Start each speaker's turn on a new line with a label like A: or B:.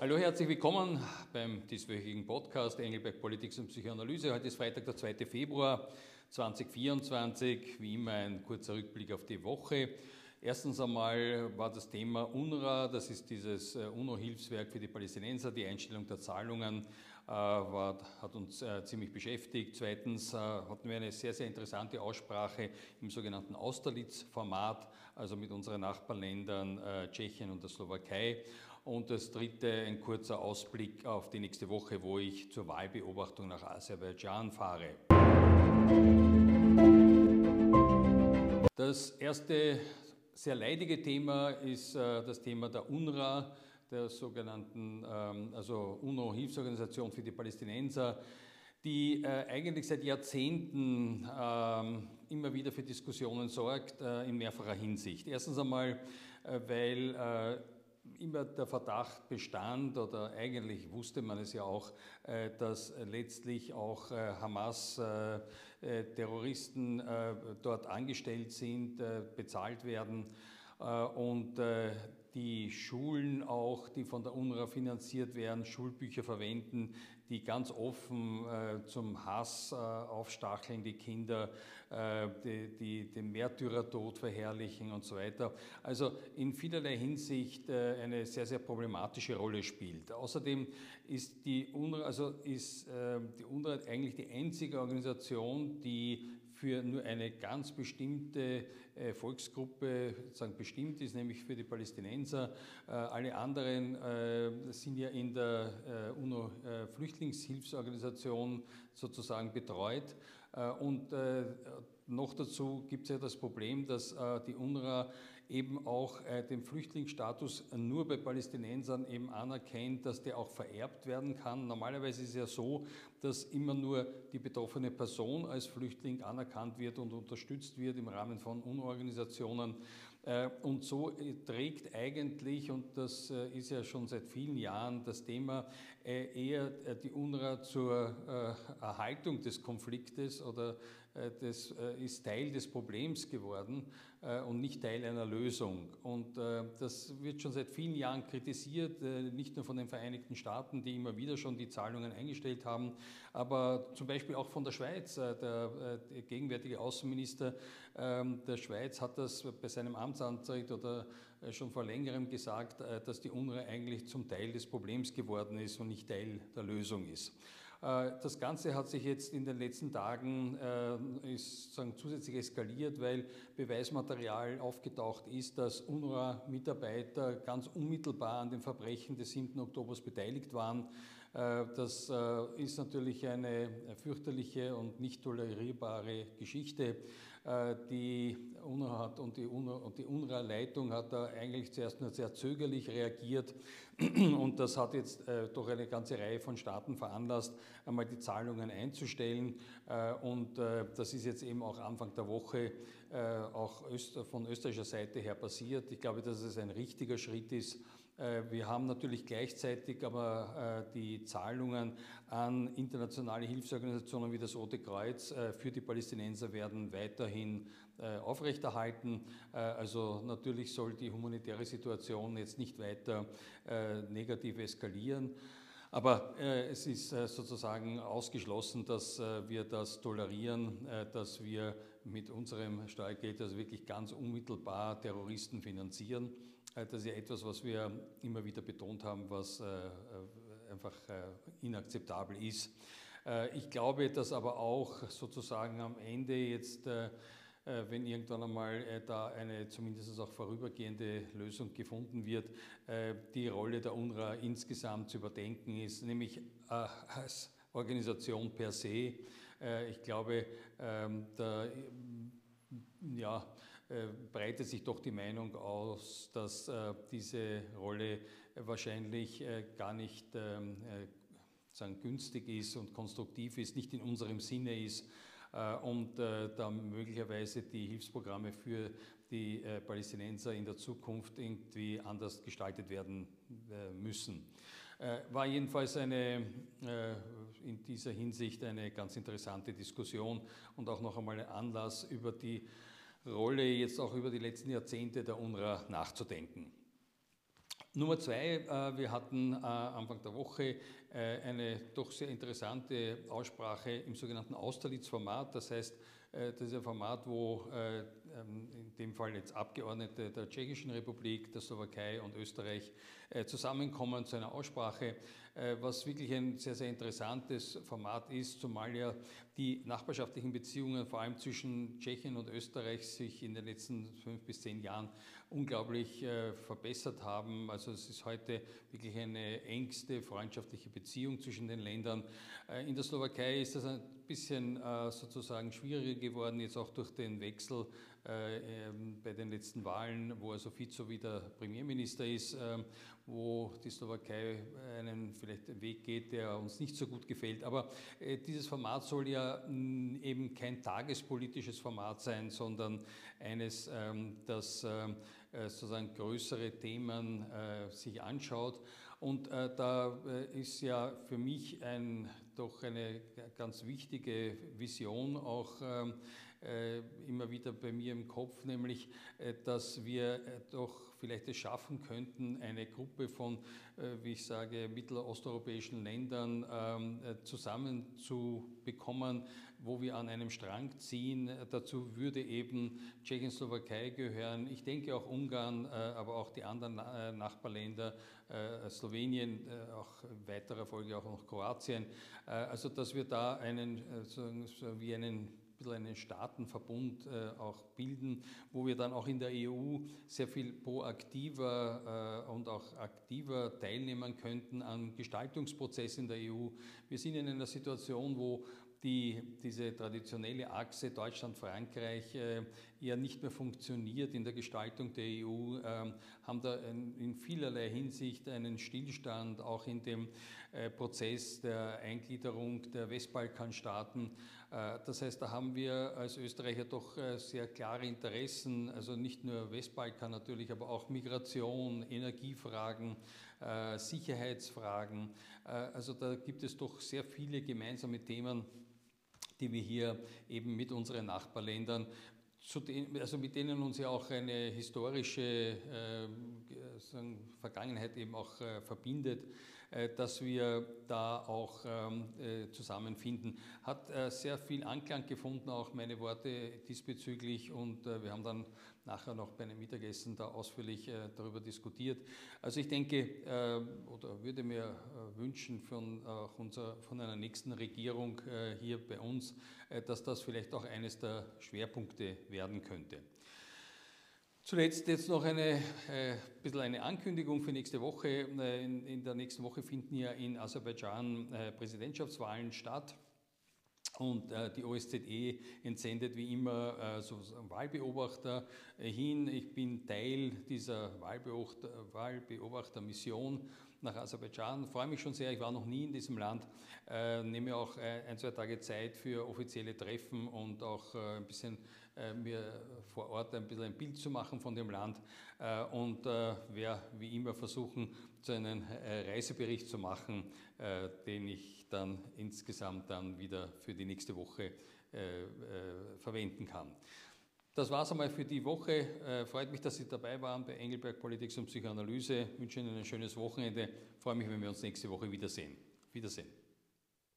A: Hallo, herzlich willkommen beim dieswöchigen Podcast Engelberg Politik und Psychoanalyse. Heute ist Freitag, der 2. Februar 2024. Wie immer ein kurzer Rückblick auf die Woche. Erstens einmal war das Thema UNRWA, das ist dieses äh, UNO-Hilfswerk für die Palästinenser. Die Einstellung der Zahlungen äh, war, hat uns äh, ziemlich beschäftigt. Zweitens hatten wir eine sehr, sehr interessante Aussprache im sogenannten Austerlitz-Format, also mit unseren Nachbarländern Tschechien und der Slowakei. Und das dritte, ein kurzer Ausblick auf die nächste Woche, wo ich zur Wahlbeobachtung nach Aserbaidschan fahre. Das erste sehr leidige Thema ist äh, das Thema der UNRWA, der sogenannten ähm, also UNO-Hilfsorganisation für die Palästinenser, die äh, eigentlich seit Jahrzehnten ähm, immer wieder für Diskussionen sorgt äh, in mehrfacher Hinsicht. Erstens einmal, weil immer der Verdacht bestand, oder eigentlich wusste man es ja auch, äh, dass letztlich auch äh, Hamas-Terroristen äh, dort angestellt sind, bezahlt werden. Und die Schulen auch, die von der UNRWA finanziert werden, Schulbücher verwenden, die ganz offen äh, zum Hass äh, aufstacheln, die Kinder, äh, die, die, den Märtyrertod verherrlichen und so weiter. Also in vielerlei Hinsicht äh, eine sehr, sehr problematische Rolle spielt. Außerdem ist die UNRWA, also ist, äh, die UNRWA eigentlich die einzige Organisation, die für nur eine ganz bestimmte äh, Volksgruppe sozusagen bestimmt ist, nämlich für die Palästinenser. Äh, alle anderen äh, sind ja in der UNO-Flüchtlingshilfsorganisation sozusagen betreut. Und noch dazu gibt es ja das Problem, dass die UNRWA eben auch äh, den Flüchtlingsstatus nur bei Palästinensern eben anerkennt, dass der auch vererbt werden kann. Normalerweise ist es ja so, dass immer nur die betroffene Person als Flüchtling anerkannt wird und unterstützt wird im Rahmen von UNO-Organisationen. Äh, und so äh, trägt eigentlich, und das ist ja schon seit vielen Jahren das Thema, eher die UNRWA zur Erhaltung des Konfliktes oder das ist Teil des Problems geworden und nicht Teil einer Lösung. Und das wird schon seit vielen Jahren kritisiert, nicht nur von den Vereinigten Staaten, die immer wieder schon die Zahlungen eingestellt haben, aber zum Beispiel auch von der Schweiz. Der, gegenwärtige Außenminister ähm, der Schweiz hat das bei seinem Amtsantritt oder äh, schon vor längerem gesagt, äh, dass die UNRWA eigentlich zum Teil des Problems geworden ist und nicht Teil der Lösung ist. Äh, das Ganze hat sich jetzt in den letzten Tagen ist sagen, zusätzlich eskaliert, weil Beweismaterial aufgetaucht ist, dass UNRWA-Mitarbeiter ganz unmittelbar an den Verbrechen des 7. Oktobers beteiligt waren. Das ist natürlich eine fürchterliche und nicht tolerierbare Geschichte. Äh, die UNO hat und die, UNO, und die UNRWA-Leitung hat da eigentlich zuerst nur sehr zögerlich reagiert und das hat jetzt äh, doch eine ganze Reihe von Staaten veranlasst, einmal die Zahlungen einzustellen äh, und das ist jetzt eben auch Anfang der Woche auch von österreichischer Seite her passiert. Ich glaube, dass es ein richtiger Schritt ist, wir haben natürlich gleichzeitig aber äh, die Zahlungen an internationale Hilfsorganisationen wie das Rote Kreuz äh, für die Palästinenser werden weiterhin aufrechterhalten. Also natürlich soll die humanitäre Situation jetzt nicht weiter negativ eskalieren. Aber äh, es ist äh, sozusagen ausgeschlossen, dass äh, wir das tolerieren, dass wir mit unserem Steuergeld also wirklich ganz unmittelbar Terroristen finanzieren. Äh, das ist ja etwas, was wir immer wieder betont haben, was äh, äh, einfach inakzeptabel ist. Ich glaube, dass aber auch sozusagen am Ende jetzt, wenn irgendwann einmal da eine zumindest auch vorübergehende Lösung gefunden wird, die Rolle der UNRWA insgesamt zu überdenken ist, nämlich als Organisation per se. Ich glaube, ähm, da, ja, äh, breitet sich doch die Meinung aus, dass äh, diese Rolle wahrscheinlich äh, gar nicht ähm, sagen, günstig ist und konstruktiv ist, nicht in unserem Sinne ist und da möglicherweise die Hilfsprogramme für die Palästinenser in der Zukunft irgendwie anders gestaltet werden müssen. War jedenfalls eine, in dieser Hinsicht eine ganz interessante Diskussion und auch noch einmal ein Anlass über die Rolle jetzt auch über die letzten Jahrzehnte der UNRWA nachzudenken. Nummer zwei, wir hatten Anfang der Woche eine doch sehr interessante Aussprache im sogenannten Austerlitz-Format. Das heißt, das ist ein Format, wo in dem Fall jetzt Abgeordnete der Tschechischen Republik, der Slowakei und Österreich zusammenkommen zu einer Aussprache, was wirklich ein sehr, sehr interessantes Format ist, zumal ja die nachbarschaftlichen Beziehungen vor allem zwischen Tschechien und Österreich sich in den letzten fünf bis zehn Jahren unglaublich äh, verbessert haben. Also es ist heute wirklich eine engste freundschaftliche Beziehung zwischen den Ländern. Äh, in der Slowakei ist das ein bisschen äh, sozusagen schwieriger geworden, jetzt auch durch den Wechsel ähm, bei den letzten Wahlen, wo also Fico wieder Premierminister ist, ähm, wo die Slowakei einen vielleicht Weg geht, der uns nicht so gut gefällt. Aber dieses Format soll ja eben kein tagespolitisches Format sein, sondern eines, ähm, das äh, sozusagen größere Themen äh, sich anschaut. Und äh, da ist ja für mich ein, doch eine ganz wichtige Vision auch ähm, immer wieder bei mir im Kopf, nämlich, dass wir doch vielleicht es schaffen könnten, eine Gruppe von, wie ich sage, mittelosteuropäischen Ländern ähm, zusammenzubekommen, wo wir an einem Strang ziehen. Dazu würde eben Tschechoslowakei gehören, ich denke auch Ungarn, äh, aber auch die anderen äh, Nachbarländer, äh, Slowenien, auch in weiterer Folge auch noch Kroatien. Also dass wir da einen, so wie einen bisschen einen Staatenverbund äh, auch bilden, wo wir dann auch in der EU sehr viel proaktiver äh, und auch aktiver teilnehmen könnten an Gestaltungsprozessen in der EU. Wir sind in einer Situation, wo die, diese traditionelle Achse Deutschland-Frankreich äh, ja nicht mehr funktioniert in der Gestaltung der EU, äh, haben da in, vielerlei Hinsicht einen Stillstand, auch in dem äh, Prozess der Eingliederung der Westbalkanstaaten. Äh, das heißt, da haben wir als Österreicher doch äh, sehr klare Interessen, also nicht nur Westbalkan natürlich, aber auch Migration, Energiefragen, äh, Sicherheitsfragen. Also da gibt es doch sehr viele gemeinsame Themen, die wir hier eben mit unseren Nachbarländern den, also mit denen uns ja auch eine historische äh, Vergangenheit eben auch äh, verbindet, äh, dass wir da auch ähm, äh, zusammenfinden. Hat äh, sehr viel Anklang gefunden, auch meine Worte diesbezüglich und äh, wir haben dann nachher noch bei einem Mittagessen da ausführlich äh, darüber diskutiert. Also ich denke äh, oder würde mir äh, wünschen von, unser, von einer nächsten Regierung hier bei uns, dass das vielleicht auch eines der Schwerpunkte werden könnte. Zuletzt jetzt noch eine äh, bisschen eine Ankündigung für nächste Woche. In, in, der nächsten Woche finden ja in Aserbaidschan äh, Präsidentschaftswahlen statt. Und äh, die OSZE entsendet wie immer äh, so Wahlbeobachter äh, hin. Ich bin Teil dieser Wahlbeobachter, Wahlbeobachtermission nach Aserbaidschan. Freue mich schon sehr, ich war noch nie in diesem Land. Äh, nehme auch äh, ein, zwei Tage Zeit für offizielle Treffen und auch äh, ein bisschen mir vor Ort ein bisschen ein Bild zu machen von dem Land und werde wie immer versuchen, zu einem Reisebericht zu machen, den ich dann insgesamt dann wieder für die nächste Woche äh, äh, verwenden kann. Das war es einmal für die Woche. Äh, freut mich, dass Sie dabei waren bei Engelberg Politik und Psychoanalyse. Ich wünsche Ihnen ein schönes Wochenende. Freue mich, wenn wir uns nächste Woche wiedersehen. Wiedersehen.